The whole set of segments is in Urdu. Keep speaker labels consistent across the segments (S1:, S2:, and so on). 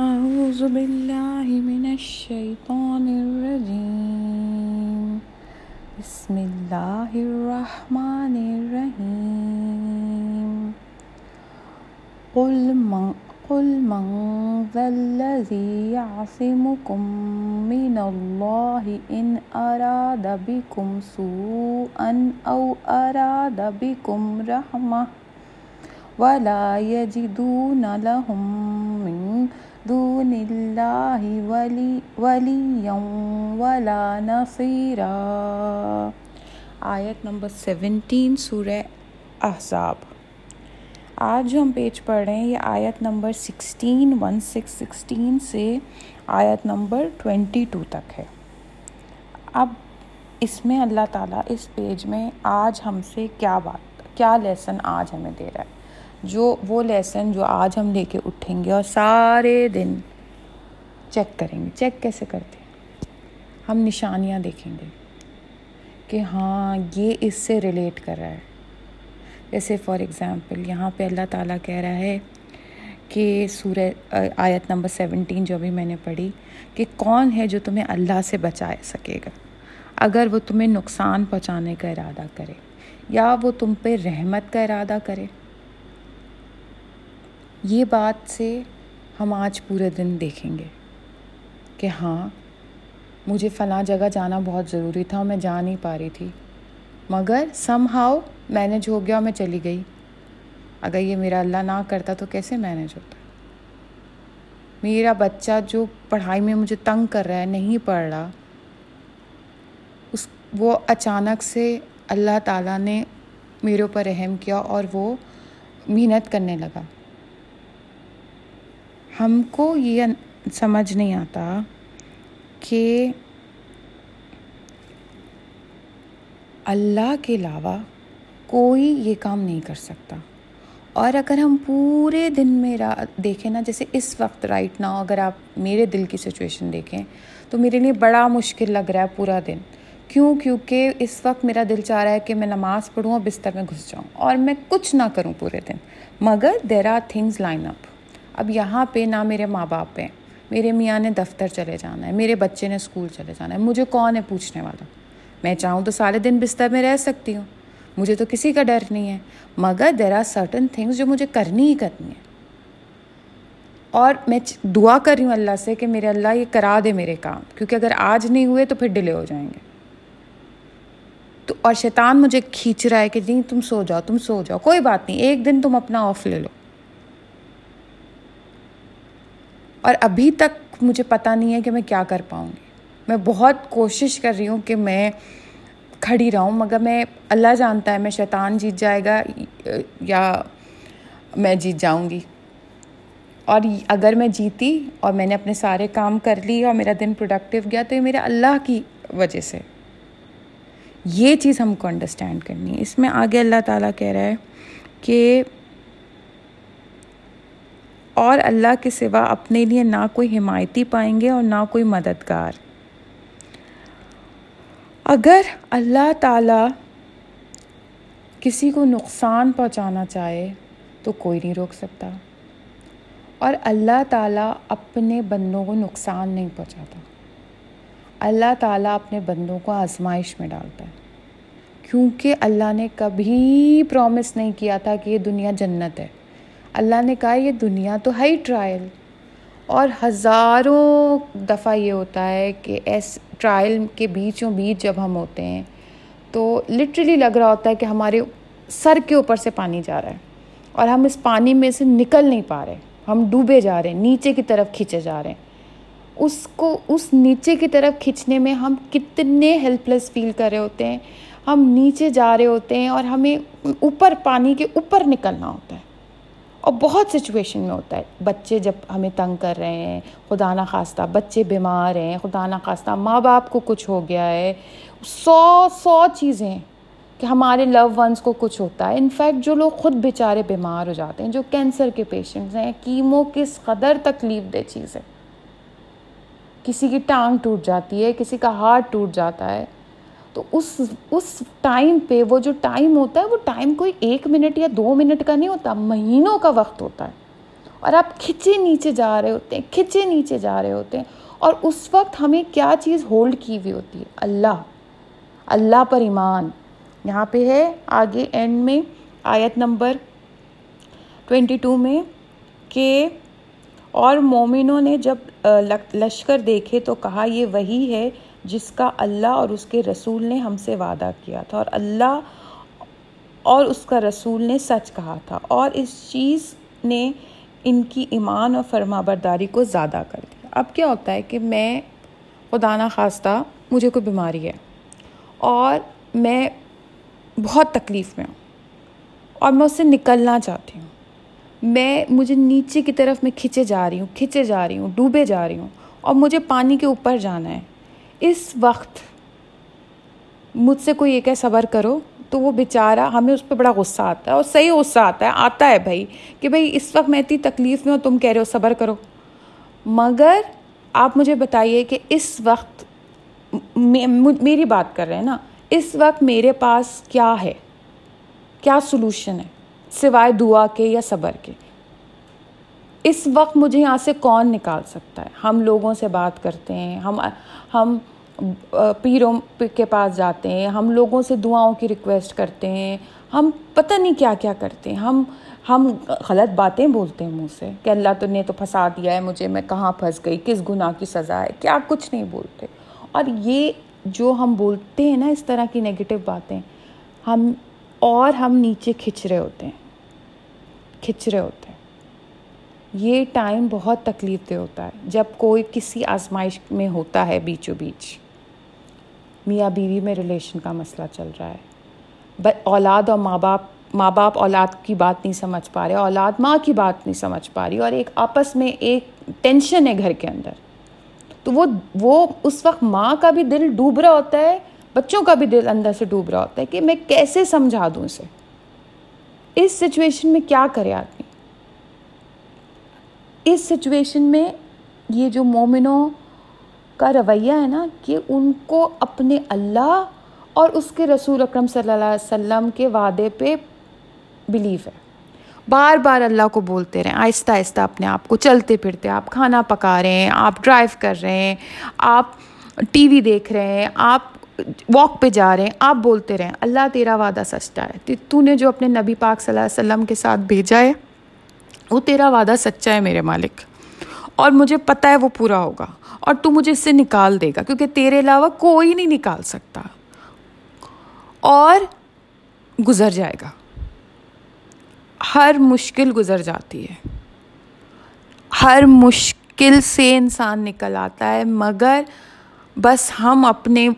S1: أعوذ بالله من الشيطان الرجيم. بسم الله الرحمن الرحيم. قل من قل من ذا الذي يعصمكم من الله إن أراد بكم سوءا أو أراد بكم رحمة ولا يجدون لهم من دون اللہ ولی ولیا ولا نصیرا آیت نمبر سیونٹین، سورہ احزاب۔ آج جو ہم پیج پڑھ رہے ہیں، یہ آیت number sixteen one six sixteen سے آیت نمبر ٹوینٹی ٹو تک ہے۔ اب اس میں اللہ تعالیٰ اس پیج میں آج ہم سے کیا بات، کیا لیسن آج ہمیں دے رہا ہے۔ جو وہ لیسن جو آج ہم لے کے اٹھیں گے اور سارے دن چیک کریں گے۔ چیک کیسے کرتے ہیں؟ ہم نشانیاں دیکھیں گے کہ ہاں یہ اس سے ریلیٹ کر رہا ہے۔ جیسے فار ایگزامپل یہاں پہ اللہ تعالیٰ کہہ رہا ہے کہ سورہ، آیت نمبر سیونٹین جو بھی میں نے پڑھی کہ کون ہے جو تمہیں اللہ سے بچا سکے گا؟ اگر وہ تمہیں نقصان پہنچانے کا ارادہ کرے یا وہ تم پہ رحمت کا ارادہ کرے۔ یہ بات سے ہم آج پورے دن دیکھیں گے کہ ہاں مجھے فلاں جگہ جانا بہت ضروری تھا اور میں جا نہیں پا رہی تھی۔ مگر سم ہاؤ مینج ہو گیا اور میں چلی گئی۔ اگر یہ میرا اللہ نہ کرتا تو کیسے مینج ہوتا؟ میرا بچہ جو پڑھائی میں مجھے تنگ کر رہا ہے، نہیں پڑھ رہا، اس وہ اچانک سے اللہ تعالیٰ نے میرے اوپر رحم کیا اور وہ محنت کرنے لگا۔ ہم کو یہ سمجھ نہیں آتا کہ اللہ کے علاوہ کوئی یہ کام نہیں کر سکتا۔ اور اگر ہم پورے دن میرا دیکھیں نا، جیسے اس وقت رائٹ نا اگر آپ میرے دل کی سچویشن دیکھیں تو میرے لیے بڑا مشکل لگ رہا ہے پورا دن۔ کیوں؟ کیونکہ اس وقت میرا دل چاہ رہا ہے کہ میں نماز پڑھوں اور بستر میں گھس جاؤں اور میں کچھ نہ کروں پورے دن۔ مگر there are things line up اب یہاں پہ نہ میرے ماں باپ ہیں میرے میاں نے دفتر چلے جانا ہے، میرے بچے نے اسکول چلے جانا ہے۔ مجھے کون ہے پوچھنے والا؟ میں چاہوں تو سارے دن بستر میں رہ سکتی ہوں۔ مجھے تو کسی کا ڈر نہیں ہے۔ مگر دیر آر سرٹن تھنگس جو مجھے کرنی ہی کرنی ہے اور میں دعا کر رہی ہوں اللہ سے کہ میرے اللہ یہ کرا دے میرے کام۔ کیونکہ اگر آج نہیں ہوئے تو پھر ڈیلے ہو جائیں گے۔ تو اور شیطان مجھے کھینچ رہا ہے کہ نہیں، تم سو جاؤ، تم سو جاؤ۔ کوئی بات نہیں، ایک دن تم اپنا آف لے لو۔ اور ابھی تک مجھے پتہ نہیں ہے کہ میں کیا کر پاؤں گی۔ میں بہت کوشش کر رہی ہوں کہ میں کھڑی رہوں، مگر میں اللہ جانتا ہے میں شیطان جیت جائے گا، یا میں جیت جاؤں گی۔ اور اگر میں جیتی اور میں نے اپنے سارے کام کر لی اور میرا دن پروڈکٹیو گیا، تو یہ میرے اللہ کی وجہ سے۔ یہ چیز ہم کو انڈرسٹینڈ کرنی ہے۔ اس میں آگے اللہ تعالیٰ کہہ رہا ہے کہ اور اللہ کے سوا اپنے لیے نہ کوئی حمایتی پائیں گے اور نہ کوئی مددگار۔ اگر اللہ تعالیٰ کسی کو نقصان پہنچانا چاہے تو کوئی نہیں روک سکتا۔ اور اللہ تعالیٰ اپنے بندوں کو نقصان نہیں پہنچاتا۔ اللہ تعالیٰ اپنے بندوں کو آزمائش میں ڈالتا ہے۔ کیونکہ اللہ نے کبھی پرومس نہیں کیا تھا کہ یہ دنیا جنت ہے۔ اللہ نے کہا یہ دنیا تو ہے ہی ٹرائل اور ہزاروں دفعہ یہ ہوتا ہے کہ ایس ٹرائل کے بیچوں بیچ جب ہم ہوتے ہیں تو لٹرلی لگ رہا ہوتا ہے کہ ہمارے سر کے اوپر سے پانی جا رہا ہے اور ہم اس پانی میں سے نکل نہیں پا رہے ہم ڈوبے جا رہے ہیں، نیچے کی طرف کھینچے جا رہے ہیں۔ اس کو، اس نیچے کی طرف کھینچنے میں ہم کتنے ہیلپ لیس فیل کر رہے ہوتے ہیں، ہم نیچے جا رہے ہوتے ہیں اور ہمیں اوپر پانی کے اوپر نکلنا ہوتا ہے۔ اور بہت سچویشن میں ہوتا ہے۔ بچے جب ہمیں تنگ کر رہے ہیں، خدا نخواستہ بچے بیمار ہیں، خدا نخواستہ ماں باپ کو کچھ ہو گیا ہے، سو سو چیزیں کہ ہمارے لو ونس کو کچھ ہوتا ہے۔ انفیکٹ جو لوگ خود بیچارے بیمار ہو جاتے ہیں، جو کینسر کے پیشنٹس ہیں، کیمو کس قدر تکلیف دہ چیز ہے۔ کسی کی ٹانگ ٹوٹ جاتی ہے، کسی کا ہارٹ ٹوٹ جاتا ہے۔ تو اس اس ٹائم پہ وہ جو ٹائم ہوتا ہے وہ ٹائم کوئی ایک منٹ یا دو منٹ کا نہیں ہوتا، مہینوں کا وقت ہوتا ہے۔ اور آپ کھچے نیچے جا رہے ہوتے ہیں، کھچے نیچے جا رہے ہوتے ہیں۔ اور اس وقت ہمیں کیا چیز ہولڈ کی ہوئی ہوتی ہے؟ اللہ۔ اللہ پر ایمان۔ یہاں پہ ہے آگے اینڈ میں آیت نمبر ٹوینٹی ٹو میں کہ اور مومنوں نے جب لشکر دیکھے تو کہا، یہ وہی ہے جس کا اللہ اور اس کے رسول نے ہم سے وعدہ کیا تھا اور اللہ اور اس کا رسول نے سچ کہا تھا اور اس چیز نے ان کی ایمان اور فرما برداری کو زیادہ کر دیا۔ اب کیا ہوتا ہے کہ میں، خدا نخواستہ، مجھے کوئی بیماری ہے اور میں بہت تکلیف میں ہوں اور میں اس سے نکلنا چاہتی ہوں۔ میں، مجھے نیچے کی طرف میں کھنچے جا رہی ہوں، کھنچے جا رہی ہوں، ڈوبے جا رہی ہوں اور مجھے پانی کے اوپر جانا ہے۔ اس وقت مجھ سے کوئی یہ کہ صبر کرو، تو وہ بیچارہ ہمیں اس پہ بڑا غصہ آتا ہے اور صحیح غصہ آتا ہے آتا ہے بھائی کہ بھائی اس وقت میں اتنی تکلیف میں ہوں، تم کہہ رہے ہو صبر کرو۔ مگر آپ مجھے بتائیے کہ اس وقت میری بات کر رہے ہیں نا، اس وقت میرے پاس کیا ہے؟ کیا سلوشن ہے؟ سوائے دعا کے یا صبر کے۔ اس وقت مجھے یہاں سے کون نکال سکتا ہے؟ ہم لوگوں سے بات کرتے ہیں، ہم ہم پیروں کے پاس جاتے ہیں، ہم لوگوں سے دعاؤں کی ریکویسٹ کرتے ہیں، ہم پتہ نہیں کیا کیا کرتے ہیں۔ ہم ہم غلط باتیں بولتے ہیں منہ سے کہ اللہ تو نے تو پھنسا دیا ہے مجھے، میں کہاں پھنس گئی؟ کس گناہ کی سزا ہے؟ کیا کچھ نہیں بولتے۔ اور یہ جو ہم بولتے ہیں نا، اس طرح کی نگیٹو باتیں، ہم اور ہم نیچے کھنچ رہے ہوتے ہیں۔ کھنچ رہے ہوتے ہیں۔ یہ ٹائم بہت تکلیف دہ ہوتا ہے جب کوئی کسی آزمائش میں ہوتا ہے بیچوں بیچ۔ میاں بیوی میں ریلیشن کا مسئلہ چل رہا ہے۔ اولاد اور ماں باپ ماں باپ اولاد کی بات نہیں سمجھ پا رہے، اولاد ماں کی بات نہیں سمجھ پا رہی اور ایک آپس میں ایک ٹینشن ہے گھر کے اندر۔ تو وہ وہ اس وقت ماں کا بھی دل ڈوب رہا ہوتا ہے، بچوں کا بھی دل اندر سے ڈوب رہا ہوتا ہے کہ میں کیسے سمجھا دوں اسے؟ اس سچویشن میں کیا کرے آدمی؟ اس سچویشن میں یہ جو مومنوں کا رویہ ہے نا کہ ان کو اپنے اللہ اور اس کے رسول اکرم صلی اللہ علیہ وسلم کے وعدے پہ بلیف ہے۔ بار بار اللہ کو بولتے رہیں، آہستہ آہستہ اپنے آپ کو چلتے پھرتے، آپ کھانا پکا رہے ہیں، آپ ڈرائیو کر رہے ہیں، آپ ٹی وی دیکھ رہے ہیں، آپ واک پہ جا رہے ہیں، آپ بولتے رہیں، اللہ تیرا وعدہ سچا ہے۔ تو نے جو اپنے نبی پاک صلی اللہ علیہ وسلم کے ساتھ بھیجا ہے وہ تیرا وعدہ سچا ہے میرے مالک۔ اور مجھے پتہ ہے وہ پورا ہوگا۔ اور تو مجھے اس سے نکال دے گا، کیونکہ تیرے علاوہ کوئی نہیں نکال سکتا۔ اور گزر جائے گا۔ ہر مشکل گزر جاتی ہے۔ ہر مشکل سے انسان نکل آتا ہے، مگر بس ہم اپنے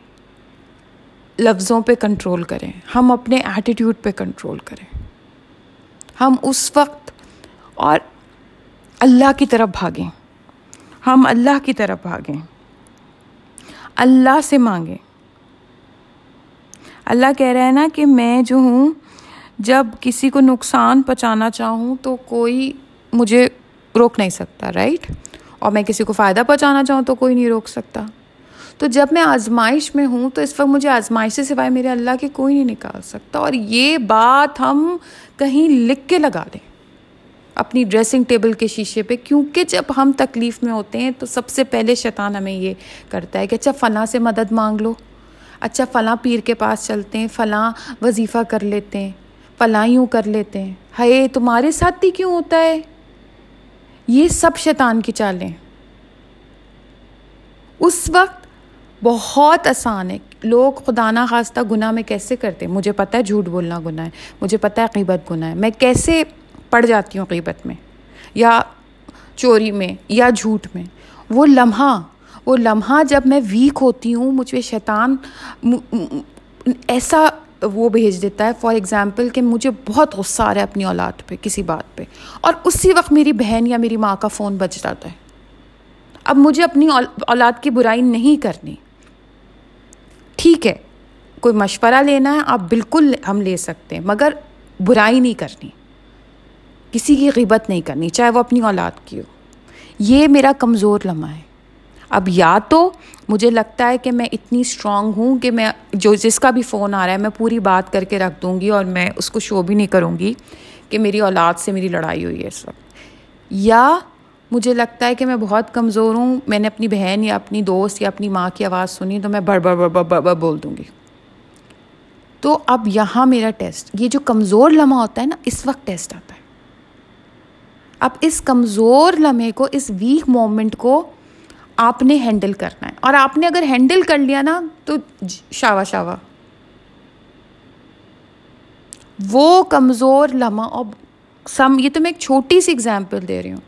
S1: لفظوں پہ کنٹرول کریں۔ ہم اپنے ایٹیٹیوڈ پہ کنٹرول کریں۔ ہم اس وقت اور اللہ کی طرف بھاگیں۔ ہم اللہ کی طرف بھاگیں۔ اللہ سے مانگیں۔ اللہ کہہ رہا ہے نا کہ میں جو ہوں، جب کسی کو نقصان پہنچانا چاہوں تو کوئی مجھے روک نہیں سکتا رائٹ اور میں کسی کو فائدہ پہنچانا چاہوں تو کوئی نہیں روک سکتا۔ تو جب میں آزمائش میں ہوں تو اس وقت مجھے آزمائش سے سوائے میرے اللہ کے کوئی نہیں نکال سکتا۔ اور یہ بات ہم کہیں لکھ کے لگا دیں۔ اپنی ڈریسنگ ٹیبل کے شیشے پہ، کیونکہ جب ہم تکلیف میں ہوتے ہیں تو سب سے پہلے شیطان ہمیں یہ کرتا ہے کہ اچھا فلاں سے مدد مانگ لو۔ اچھا فلاں پیر کے پاس چلتے ہیں، فلاں وظیفہ کر لیتے ہیں، فلاں یوں کر لیتے ہیں۔ ہائے، تمہارے ساتھ بھی کیوں ہوتا ہے؟ یہ سب شیطان کی چالیں اس وقت بہت آسان ہے۔ لوگ خدا نہ خواستہ گناہ میں کیسے کرتے؟ ہیں مجھے پتہ ہے جھوٹ بولنا گناہ ہے، مجھے پتہ ہے قیبت گناہ ہے۔ میں کیسے پڑ جاتی ہوں قیبت میں، یا چوری میں، یا جھوٹ میں۔ وہ لمحہ وہ لمحہ جب میں ویک ہوتی ہوں مجھے شیطان ایسا وہ بھیج دیتا ہے فار ایگزامپل کہ مجھے بہت غصہ آ رہا ہے اپنی اولاد پہ، کسی بات پہ۔ اور اسی وقت میری بہن یا میری ماں کا فون بج جاتا ہے۔ اب مجھے اپنی اولاد کی برائی نہیں کرنی۔ ٹھیک ہے، کوئی مشورہ لینا ہے، آپ بالکل ہم لے سکتے ہیں، مگر برائی نہیں کرنی۔ کسی کی غیبت نہیں کرنی، چاہے وہ اپنی اولاد کی ہو۔ یہ میرا کمزور لمحہ ہے۔ اب یا تو مجھے لگتا ہے کہ میں اتنی اسٹرانگ ہوں کہ میں جو جس کا بھی فون آ رہا ہے، میں پوری بات کر کے رکھ دوں گی اور میں اس کو شو بھی نہیں کروں گی کہ میری اولاد سے میری لڑائی ہوئی ہے اس وقت۔ یا مجھے لگتا ہے کہ میں بہت کمزور ہوں، میں نے اپنی بہن یا اپنی دوست یا اپنی ماں کی آواز سنی تو میں بڑھ بڑھ بڑھ بڑھ بڑھ بول دوں گی۔ تو اب یہاں میرا ٹیسٹ یہ جو کمزور لمحہ ہوتا ہے نا، اس وقت ٹیسٹ آتا ہے۔ اب اس کمزور لمحے کو، اس ویک مومنٹ کو آپ نے ہینڈل کرنا ہے۔ اور آپ نے اگر ہینڈل کر لیا نا، تو شاوا شاوا۔ وہ کمزور لمحہ، اب سم یہ تو میں ایک چھوٹی سی اگزامپل دے رہی ہوں۔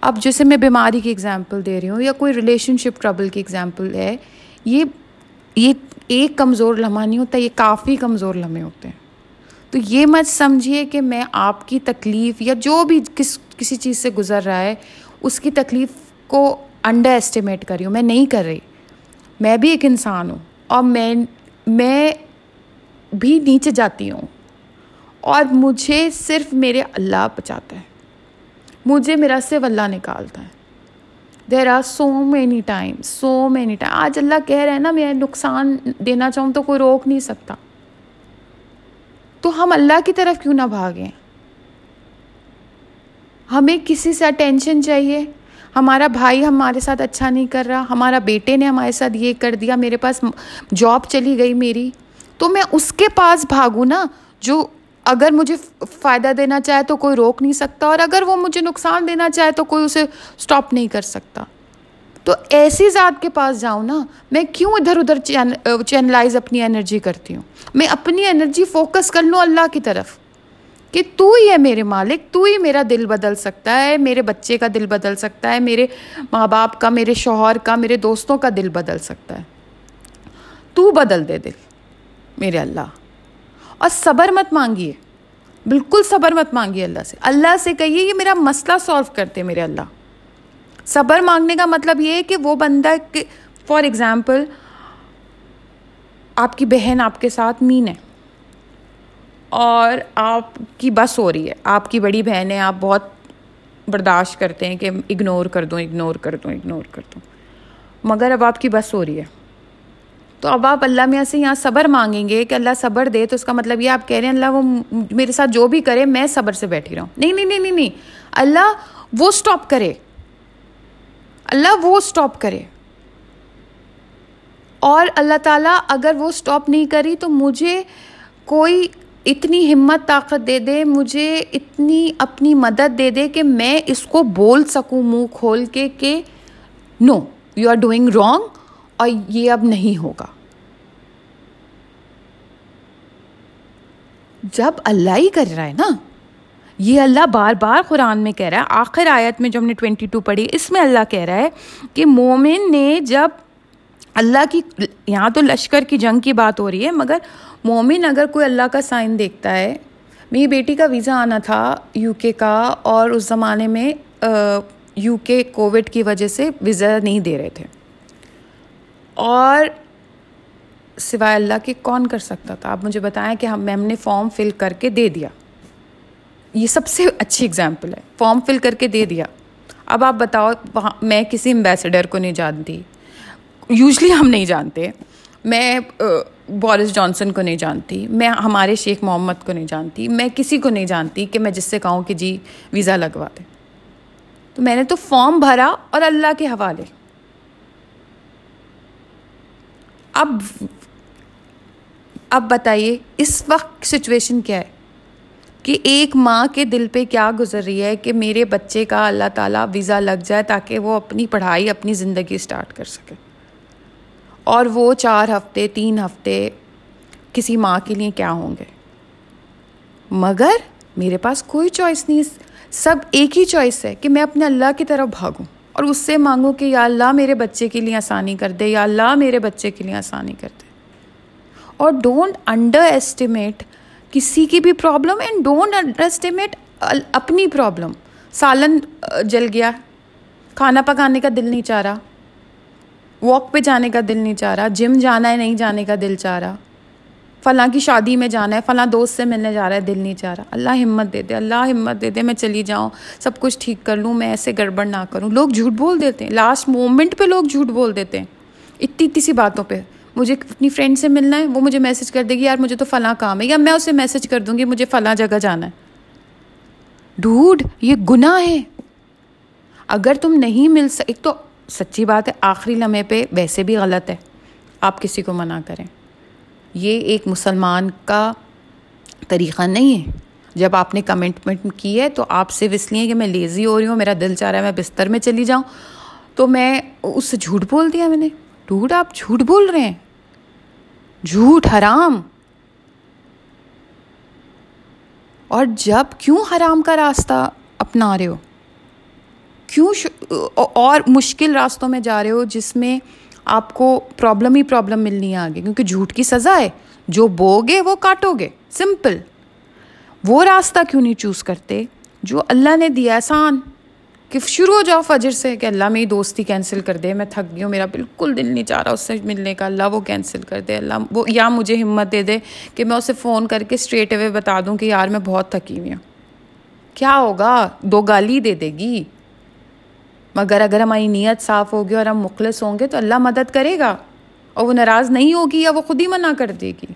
S1: اب جیسے میں بیماری کی اگزامپل دے رہی ہوں، یا کوئی ریلیشن شپ ٹربل کی اگزامپل ہے، یہ یہ ایک کمزور لمحہ نہیں ہوتا، یہ کافی کمزور لمحے ہوتے ہیں۔ تو یہ مت سمجھیے کہ میں آپ کی تکلیف یا جو بھی کس کسی چیز سے گزر رہا ہے، اس کی تکلیف کو انڈر اسٹیمیٹ کر رہی ہوں۔ میں نہیں کر رہی۔ میں بھی ایک انسان ہوں اور میں میں بھی نیچے جاتی ہوں اور مجھے صرف میرے اللہ بچاتا ہے۔ مجھے میرا صرف اللہ نکالتا ہے۔ There are so many time so many time آج اللہ کہہ رہے ہیں نا، میں نقصان دینا چاہوں تو کوئی روک نہیں سکتا۔ تو ہم اللہ کی طرف کیوں نہ بھاگیں؟ ہمیں کسی سے اٹینشن چاہیے؟ ہمارا بھائی ہمارے ساتھ اچھا نہیں کر رہا، ہمارا بیٹے نے ہمارے ساتھ یہ کر دیا، میرے پاس جاب چلی گئی میری، تو میں اس کے پاس بھاگوں نا، جو اگر مجھے فائدہ دینا چاہے تو کوئی روک نہیں سکتا اور اگر وہ مجھے نقصان دینا چاہے تو کوئی اسے اسٹاپ نہیں کر سکتا۔ تو ایسی ذات کے پاس جاؤں نا، میں کیوں ادھر ادھر چینلائز اپنی انرجی کرتی ہوں؟ میں اپنی انرجی فوکس کر لوں اللہ کی طرف کہ تو ہی ہے میرے مالک، تو ہی میرا دل بدل سکتا ہے، میرے بچے کا دل بدل سکتا ہے، میرے ماں باپ کا، میرے شوہر کا، میرے دوستوں کا دل بدل سکتا ہے۔ تو بدل دے دل، میرے اللہ۔ اور صبر مت مانگیے، بالکل صبر مت مانگیے اللہ سے۔ اللہ سے کہیے، یہ میرا مسئلہ سالو کرتے میرے اللہ۔ صبر مانگنے کا مطلب یہ ہے کہ وہ بندہ کہ فار ایگزامپل آپ کی بہن آپ کے ساتھ مین ہے اور آپ کی بس ہو رہی ہے، آپ کی بڑی بہن ہے، آپ بہت برداشت کرتے ہیں کہ اگنور کر دوں اگنور کر دوں اگنور کر دوں۔ مگر اب آپ کی بس ہو رہی ہے۔ تو اب آپ اللہ میاں سے یہاں صبر مانگیں گے کہ اللہ صبر دے، تو اس کا مطلب یہ آپ کہہ رہے ہیں، اللہ وہ میرے ساتھ جو بھی کرے، میں صبر سے بیٹھی رہوں۔ نہیں نہیں نہیں نہیں نہیں۔ اللہ وہ اسٹاپ کرے۔ اللہ وہ اسٹاپ کرے۔ اور اللہ تعالیٰ اگر وہ اسٹاپ نہیں کری تو مجھے کوئی اتنی ہمت طاقت دے دے، مجھے اتنی اپنی مدد دے دے کہ میں اس کو بول سکوں منہ کھول کے کہ no you are doing wrong اور یہ اب نہیں ہوگا۔ جب اللہ ہی کر رہا ہے نا یہ اللہ بار بار قرآن میں کہہ رہا ہے، آخر آیت میں جو ہم نے ٹوینٹی ٹو پڑھی، اس میں اللہ کہہ رہا ہے کہ مومن نے جب اللہ کی، یہاں تو لشکر کی جنگ کی بات ہو رہی ہے، مگر مومن اگر کوئی اللہ کا سائن دیکھتا ہے، میری بیٹی کا ویزا آنا تھا یو کے کا، اور اس زمانے میں یو کے کووڈ کی وجہ سے ویزا نہیں دے رہے تھے۔ اور سوائے اللہ کے کون کر سکتا تھا؟ آپ مجھے بتائیں کہ ہم میم نے فارم فل کر کے دے دیا۔ یہ سب سے اچھی اگزامپل ہے۔ فارم فل کر کے دے دیا۔ اب آپ بتاؤ، وہاں میں کسی امبیسڈر کو نہیں جانتی۔ یوزلی ہم نہیں جانتے۔ میں بورس جانسن کو نہیں جانتی۔ میں ہمارے شیخ محمد کو نہیں جانتی۔ میں کسی کو نہیں جانتی کہ میں جس سے کہوں کہ جی ویزا لگوا دیں تو میں نے تو فارم بھرا اور اللہ کے حوالے۔ اب اب بتائیے، اس وقت سچویشن کیا ہے؟ کہ ایک ماں کے دل پہ کیا گزر رہی ہے کہ میرے بچے کا اللہ تعالیٰ ویزا لگ جائے تاکہ وہ اپنی پڑھائی، اپنی زندگی اسٹارٹ کر سکے۔ اور وہ چار ہفتے، تین ہفتے کسی ماں کے لیے کیا ہوں گے؟ مگر میرے پاس کوئی چوائس نہیں، سب ایک ہی چوائس ہے کہ میں اپنے اللہ کی طرف بھاگوں۔ اور اس سے مانگوں کہ یا اللہ میرے بچے کے لیے آسانی کر دے، یا اللہ میرے بچے کے لیے آسانی کر دے۔ اور ڈونٹ انڈر ایسٹیمیٹ کسی کی بھی problem and don't underestimate اپنی پرابلم سالن جل گیا. کھانا پکانے کا دل نہیں چاہ رہا. واک پہ جانے کا دل نہیں چاہ رہا. جم جانا ہے، نہیں جانے کا دل چاہ رہا. فلاں کی شادی میں جانا ہے، فلاں دوست سے ملنے جا رہا ہے، دل نہیں چاہ رہا. اللہ ہمت دے دے، اللہ ہمت دے دے، میں چلی جاؤں، سب کچھ ٹھیک کر لوں، میں ایسے گڑبڑ نہ کروں. لوگ جھوٹ بول دیتے ہیں. لاسٹ مومنٹ پہ لوگ جھوٹ بول دیتے ہیں. اتنی اتنی سی باتوں پہ. مجھے اپنی فرینڈ سے ملنا ہے، وہ مجھے میسج کر دے گی، یار مجھے تو فلاں کام ہے۔ یا میں اسے میسج کر دوں گی، مجھے فلاں جگہ جانا ہے۔ ڈھوڈ یہ گناہ ہے۔ اگر تم نہیں مل سک، ایک تو سچی بات ہے، آخری لمحے پہ ویسے بھی غلط ہے۔ آپ کسی کو منع کریں۔ یہ ایک مسلمان کا طریقہ نہیں ہے۔ جب آپ نے کمنٹمنٹ کی ہے تو آپ صرف اس لیے کہ میں لیزی ہو رہی ہوں، میرا دل چاہ رہا ہے میں بستر میں چلی جاؤں۔ تو میں، اس سے جھوٹ بول دیا میں نے۔ ڈوڈ آپ جھوٹ بول رہے ہیں۔ جھوٹ حرام۔ اور جب کیوں حرام کا راستہ اپنا رہے ہو؟ کیوں اور مشکل راستوں میں جا رہے ہو جس میں آپ کو پرابلم ہی پرابلم ملنی ہے آگے؟ کیونکہ جھوٹ کی سزا ہے۔ جو بو گے وہ کاٹو گے سمپل وہ راستہ کیوں نہیں چوز کرتے؟ جو اللہ نے دیا آسان۔ کہ شروع ہو جاؤ فجر سے کہ اللہ میری دوستی کینسل کر دے، میں تھک گئی ہوں، میرا بالکل دل نہیں چاہ رہا اس سے ملنے کا، اللہ وہ کینسل کر دے، اللہ وہ یا مجھے ہمت دے دے کہ میں اسے فون کر کے اسٹریٹ اوے بتا دوں کہ یار میں بہت تھکی ہوئی ہوں۔ کیا ہوگا؟ دو گالی دے دے گی۔ مگر اگر ہماری نیت صاف ہوگی اور ہم مخلص ہوں گے تو اللہ مدد کرے گا۔ اور وہ ناراض نہیں ہوگی یا وہ خود ہی منع کر دے گی۔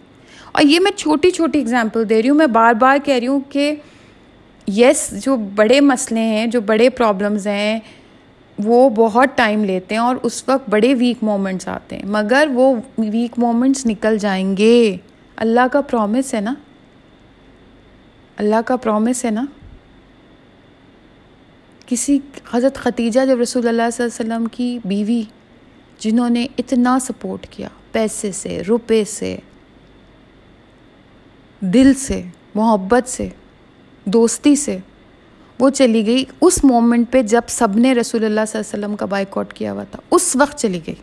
S1: اور یہ میں چھوٹی چھوٹی اگزامپل دے رہی ہوں، میں بار بار کہہ رہی ہوں کہ یس جو بڑے مسئلے ہیں، جو بڑے پرابلمز ہیں، وہ بہت ٹائم لیتے ہیں اور اس وقت بڑے ویک مومنٹس آتے ہیں۔ مگر وہ ویک مومنٹس نکل جائیں گے۔ اللہ کا پرومس ہے نا؟ اللہ کا پرومس ہے نا؟ کسی حضرت ختیجہ جب رسول اللہ صلی اللہ علیہ وسلم کی بیوی، جنہوں نے اتنا سپورٹ کیا، پیسے سے، روپے سے، دل سے، محبت سے دوستی سے وہ چلی گئی۔ اس مومنٹ پہ جب سب نے رسول اللہ صلی اللہ علیہ وسلم کا بائک آؤٹ کیا ہوا تھا، اس وقت چلی گئی۔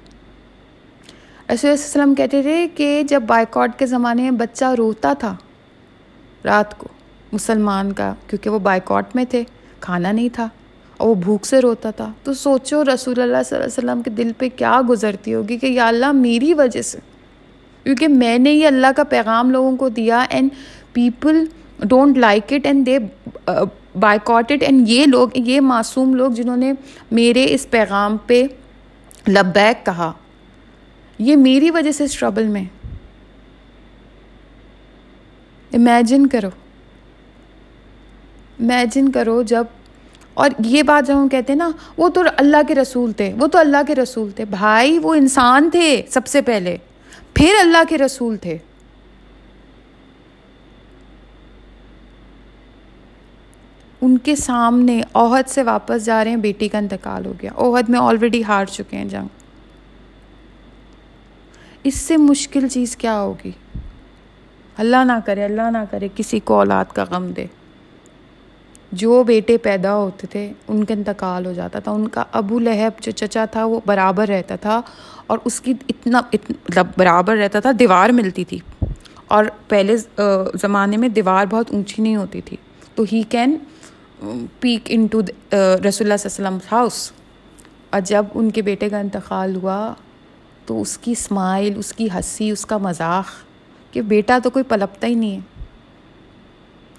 S1: رسول اللہ وسلم کہتے تھے کہ جب بائک آؤٹ کے زمانے میں بچہ روتا تھا رات کو مسلمان کا، کیونکہ وہ بائک آؤٹ میں تھے، کھانا نہیں تھا اور وہ بھوک سے روتا تھا، تو سوچو رسول اللہ صلی اللہ علیہ وسلم کے دل پہ کیا گزرتی ہوگی کہ یا اللہ میری وجہ سے، کیونکہ میں نے یہ اللہ کا پیغام لوگوں کو دیا and people don't like it and they boycott it and یہ لوگ، یہ معصوم لوگ جنہوں نے میرے اس پیغام پہ لبیک کہا، یہ میری وجہ سے اس ٹربل میں۔ امیجن کرو۔ امیجن کرو جب، اور یہ بات جب ہم کہتے ہیں نا، وہ تو اللہ کے رسول تھے، وہ تو اللہ کے رسول تھے۔ بھائی، وہ انسان تھے سب سے پہلے۔ پھر اللہ کے رسول تھے۔ ان کے سامنے عہد سے واپس جا رہے ہیں، بیٹی کا انتقال ہو گیا۔ عہد میں آلریڈی ہار چکے ہیں جنگ۔ اس سے مشکل چیز کیا ہوگی؟ اللہ نہ کرے، اللہ نہ کرے، کسی کو اولاد کا غم دے۔ جو بیٹے پیدا ہوتے تھے، ان کا انتقال ہو جاتا تھا۔ ان کا ابو لہب جو چچا تھا، وہ برابر رہتا تھا اور اس کی اتنا مطلب برابر رہتا تھا، دیوار ملتی تھی۔ اور پہلے زمانے میں دیوار بہت اونچی نہیں ہوتی تھی۔ تو ہی کین پیک ان ٹو رسول اللہ علیہ وسلم ہاؤس اور جب ان کے بیٹے کا انتقال ہوا تو اس کی اسمائل اس کی ہنسی، اس کا مذاق کہ بیٹا تو کوئی پلپتا ہی نہیں ہے۔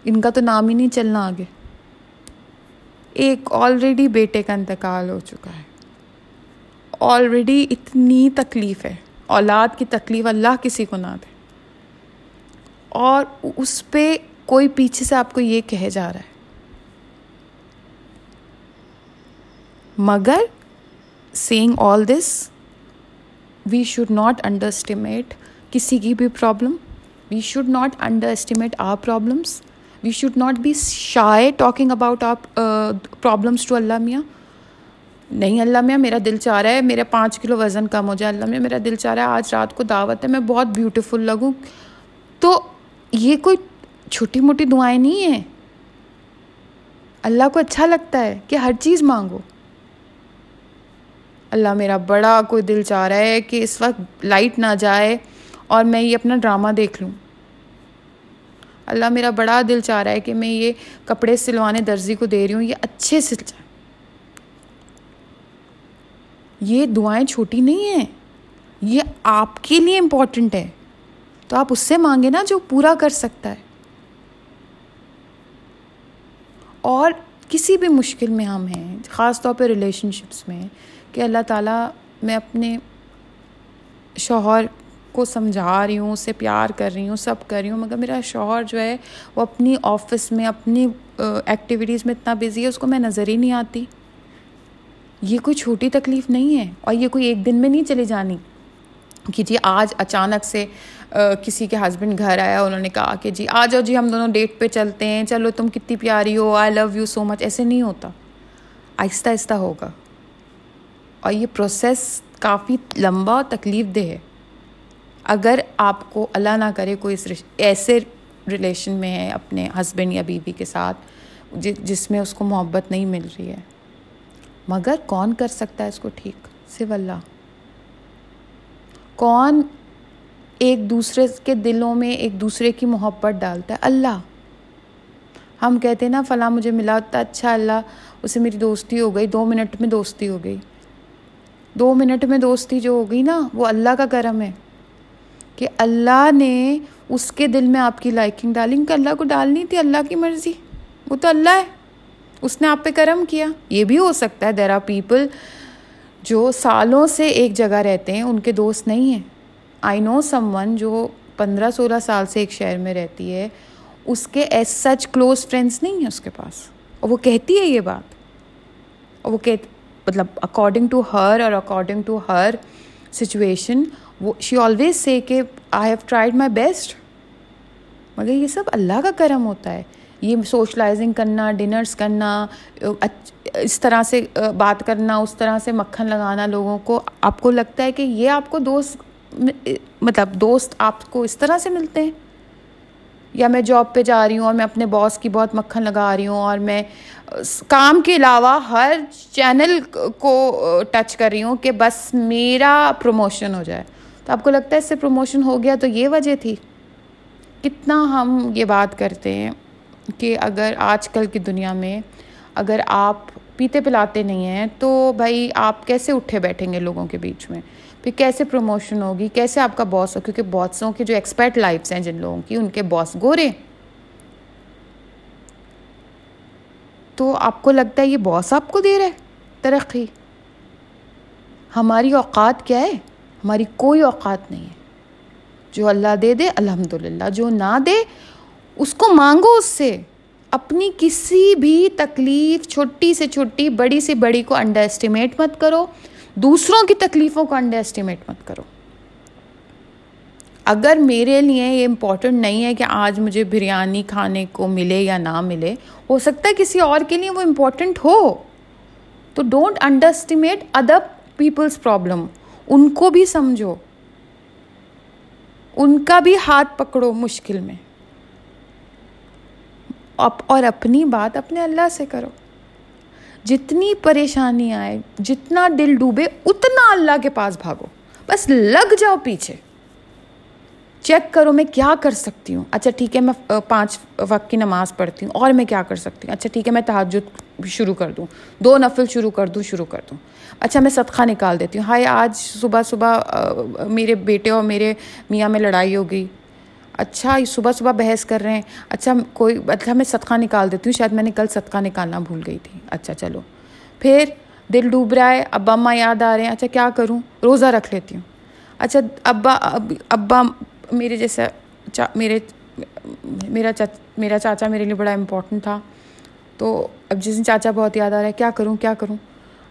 S1: ان کا تو نام ہی نہیں چلنا آگے۔ ایک آلریڈی بیٹے کا انتقال ہو چکا ہے۔ آلریڈی اتنی تکلیف ہے۔ اولاد کی تکلیف اللہ کسی کو نہ دے۔ اور اس پہ کوئی پیچھے سے آپ کو یہ کہے جا رہا ہے۔ مگر saying all this we should not underestimate کسی کی بھی problem we should not underestimate our problems we should not be shy talking about آپ پرابلمس ٹو اللہ میاں نہیں اللہ میاں، میرا دل چاہ رہا ہے میرا پانچ کلو وزن کم ہو جائے۔ اللہ میاں، میرا دل چاہ رہا ہے، آج رات کو دعوت ہے، میں بہت بیوٹیفل لگوں۔ تو یہ کوئی چھوٹی موٹی دعائیں نہیں ہیں۔ اللہ کو اچھا لگتا ہے کہ ہر چیز مانگو۔ اللہ میرا بڑا کوئی دل چاہ رہا ہے کہ اس وقت لائٹ نہ جائے اور میں یہ اپنا ڈرامہ دیکھ لوں۔ اللہ میرا بڑا دل چاہ رہا ہے کہ میں یہ کپڑے سلوانے درزی کو دے رہی ہوں، یہ اچھے سل جائیں یہ دعائیں چھوٹی نہیں ہیں، یہ آپ کے لیے امپورٹنٹ ہے۔ تو آپ اس سے مانگے نا جو پورا کر سکتا ہے۔ اور کسی بھی مشکل میں ہم ہیں، خاص طور پہ ریلیشن شپس میں کہ اللہ تعالیٰ میں اپنے شوہر کو سمجھا رہی ہوں، اسے پیار کر رہی ہوں، سب کر رہی ہوں، مگر میرا شوہر جو ہے وہ اپنی آفس میں، اپنی ایکٹیویٹیز میں اتنا بزی ہے، اس کو میں نظر ہی نہیں آتی۔ یہ کوئی چھوٹی تکلیف نہیں ہے اور یہ کوئی ایک دن میں نہیں چلی جانی۔ کہ جی آج اچانک سے کسی کے ہسبینڈ گھر آیا، انہوں نے کہا کہ جی آ جاؤ جی ہم دونوں ڈیٹ پہ چلتے ہیں، چلو تم کتنی پیاری ہو آئی لو یو سو مچ ایسے نہیں ہوتا۔ آہستہ آہستہ ہوگا۔ اور یہ پروسیس کافی لمبا اور تکلیف دہ ہے۔ اگر آپ کو اللہ نہ کرے کوئی اس ایسے ریلیشن میں ہے اپنے ہسبینڈ یا بیوی کے ساتھ، جس میں اس کو محبت نہیں مل رہی ہے۔ مگر کون کر سکتا ہے اس کو ٹھیک؟ سو اللہ۔ کون ایک دوسرے کے دلوں میں ایک دوسرے کی محبت ڈالتا ہے؟ اللہ۔ ہم کہتے ہیں نا، فلاں مجھے ملا ہوتا اچھا اللہ، اسے میری دوستی ہو گئی، دو منٹ میں دوستی ہو گئی۔ دو منٹ میں دوستی جو ہو گئی نا، وہ اللہ کا کرم ہے کہ اللہ نے اس کے دل میں آپ کی لائکنگ ڈالی۔ کہ اللہ کو ڈالنی تھی، اللہ کی مرضی۔ وہ تو اللہ ہے۔ اس نے آپ پہ کرم کیا۔ یہ بھی ہو سکتا ہے۔ دیر آر پیپل جو سالوں سے ایک جگہ رہتے ہیں، ان کے دوست نہیں ہیں۔ آئی نو سم ون جو پندرہ سولہ سال سے ایک شہر میں رہتی ہے۔ اس کے ایز سچ کلوز فرینڈس نہیں ہیں اس کے پاس۔ اور وہ کہتی ہے یہ بات۔ اور وہ کہ مطلب اکارڈنگ ٹو ہر اور اکارڈنگ ٹو ہر سچویشن وہ شی آلویز سے کہ I have tried my best مگر یہ سب اللہ کا کرم ہوتا ہے۔ یہ سوشلائزنگ کرنا ڈنرس کرنا اس طرح سے بات کرنا، اس طرح سے مکھن لگانا لوگوں کو، آپ کو لگتا ہے کہ یہ آپ کو دوست مطلب دوست آپ کو اس طرح سے ملتے ہیں؟ یا میں جاب پہ جا رہی ہوں اور میں اپنے باس کی بہت مکھن لگا رہی ہوں اور میں کام کے علاوہ ہر چینل کو ٹچ کر رہی ہوں کہ بس میرا پروموشن ہو جائے۔ تو آپ کو لگتا ہے اس سے پروموشن ہو گیا تو یہ وجہ تھی؟ کتنا ہم یہ بات کرتے ہیں کہ اگر آج کل کی دنیا میں اگر آپ پیتے پلاتے نہیں ہیں تو بھائی آپ کیسے اٹھے بیٹھیں گے لوگوں کے بیچ میں؟ پھر کیسے پروموشن ہوگی، کیسے آپ کا باس ہو؟ کیونکہ باسوں کے جو ایکسپرٹ لائفس ہیں جن لوگوں کی، ان کے باس گورے۔ تو آپ کو لگتا ہے یہ باس آپ کو دے رہا ہے؟ ترقی۔ ہماری اوقات کیا ہے؟ ہماری کوئی اوقات نہیں ہے۔ جو اللہ دے دے الحمد للہ جو نہ دے، اس کو مانگو اس سے۔ اپنی کسی بھی تکلیف، چھوٹی سے چھوٹی، بڑی سے بڑی کو انڈر اسٹیمیٹ مت کرو۔ دوسروں کی تکلیفوں کو انڈر اسٹیمیٹ مت کرو۔ اگر میرے لیے یہ امپورٹنٹ نہیں ہے کہ آج مجھے بریانی کھانے کو ملے یا نہ ملے، ہو سکتا ہے کسی اور کے لیے وہ امپورٹنٹ ہو۔ تو don't underestimate other peoples problem ان کو بھی سمجھو۔ ان کا بھی ہاتھ پکڑو مشکل میں۔ اور اپنی بات اپنے اللہ سے کرو۔ جتنی پریشانی آئے، جتنا دل ڈوبے، اتنا اللہ کے پاس بھاگو۔ بس لگ جاؤ پیچھے۔ چیک کرو میں کیا کر سکتی ہوں۔ اچھا ٹھیک ہے، میں پانچ وقت کی نماز پڑھتی ہوں۔ اور میں کیا کر سکتی ہوں؟ اچھا ٹھیک ہے، میں تحجد شروع کر دوں۔ دو نفل شروع کر دوں، شروع کر دوں۔ اچھا میں صدقہ نکال دیتی ہوں۔ ہائے، آج صبح صبح میرے بیٹے اور میرے میاں میں لڑائی ہو گئی۔ اچھا صبح صبح بحث کر رہے ہیں۔ اچھا کوئی اچھا میں صدقہ نکال دیتی ہوں، شاید میں نے کل صدقہ نکالنا بھول گئی تھی۔ اچھا چلو۔ پھر دل ڈوب رہا ہے، ابا اماں یاد آ رہے ہیں۔ اچھا کیا کروں؟ روزہ رکھ لیتی ہوں۔ اچھا ابا ابا، میرے جیسا چا، میرے، میرا چا، میرا چاچا میرے لیے بڑا امپورٹنٹ تھا۔ تو اب جس دن چاچا بہت یاد آ رہا ہے، کیا کروں کیا کروں؟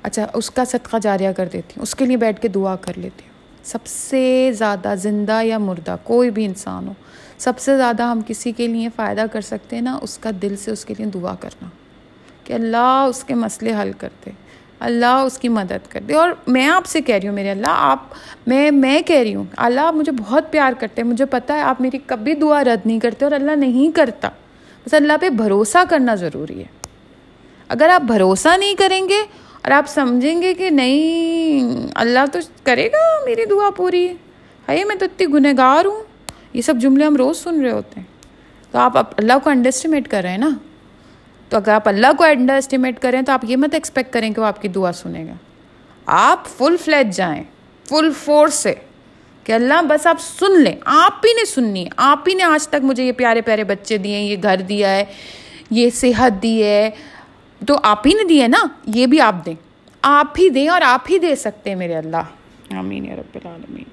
S1: اچھا اس کا صدقہ جاریہ کر دیتی ہوں۔ اس کے لیے بیٹھ کے دعا کر لیتی ہوں۔ سب سے زیادہ زندہ یا مردہ کوئی بھی انسان ہو سب سے زیادہ ہم کسی کے لیے فائدہ کر سکتے ہیں نا اس کا دل سے اس کے لیے دعا کرنا کہ اللہ اس کے مسئلے حل کر دے، اللہ اس کی مدد کر دے۔ اور میں آپ سے کہہ رہی ہوں، میرے اللہ، آپ، میں میں کہہ رہی ہوں، اللہ آپ مجھے بہت پیار کرتے ہیں۔ مجھے پتہ ہے آپ میری کبھی دعا رد نہیں کرتے اور اللہ نہیں کرتا۔ بس اللہ پہ بھروسہ کرنا ضروری ہے۔ اگر آپ بھروسہ نہیں کریں گے اور آپ سمجھیں گے کہ نہیں، اللہ تو کرے گا میری دعا پوری۔ ہے میں تو اتنی گنہ گار ہوں۔ یہ سب جملے ہم روز سن رہے ہوتے ہیں۔ تو آپ اللہ کو انڈر اسٹیمیٹ کر رہے ہیں نا؟ تو اگر آپ اللہ کو انڈر اسٹیمیٹ کریں تو آپ یہ مت ایکسپیکٹ کریں کہ وہ آپ کی دعا سنے گا۔ آپ فل فلیٹ جائیں فل فورس سے کہ اللہ بس آپ سن لیں۔ آپ ہی نے سننی ہے، آپ ہی نے آج تک مجھے یہ پیارے پیارے بچے دیے ہیں، یہ گھر دیا ہے، یہ صحت دی ہے۔ تو آپ ہی نے دیے نا؟ یہ بھی آپ دیں۔ آپ ہی دیں اور آپ ہی دے سکتے ہیں میرے اللہ۔ آمین یا رب العالمین۔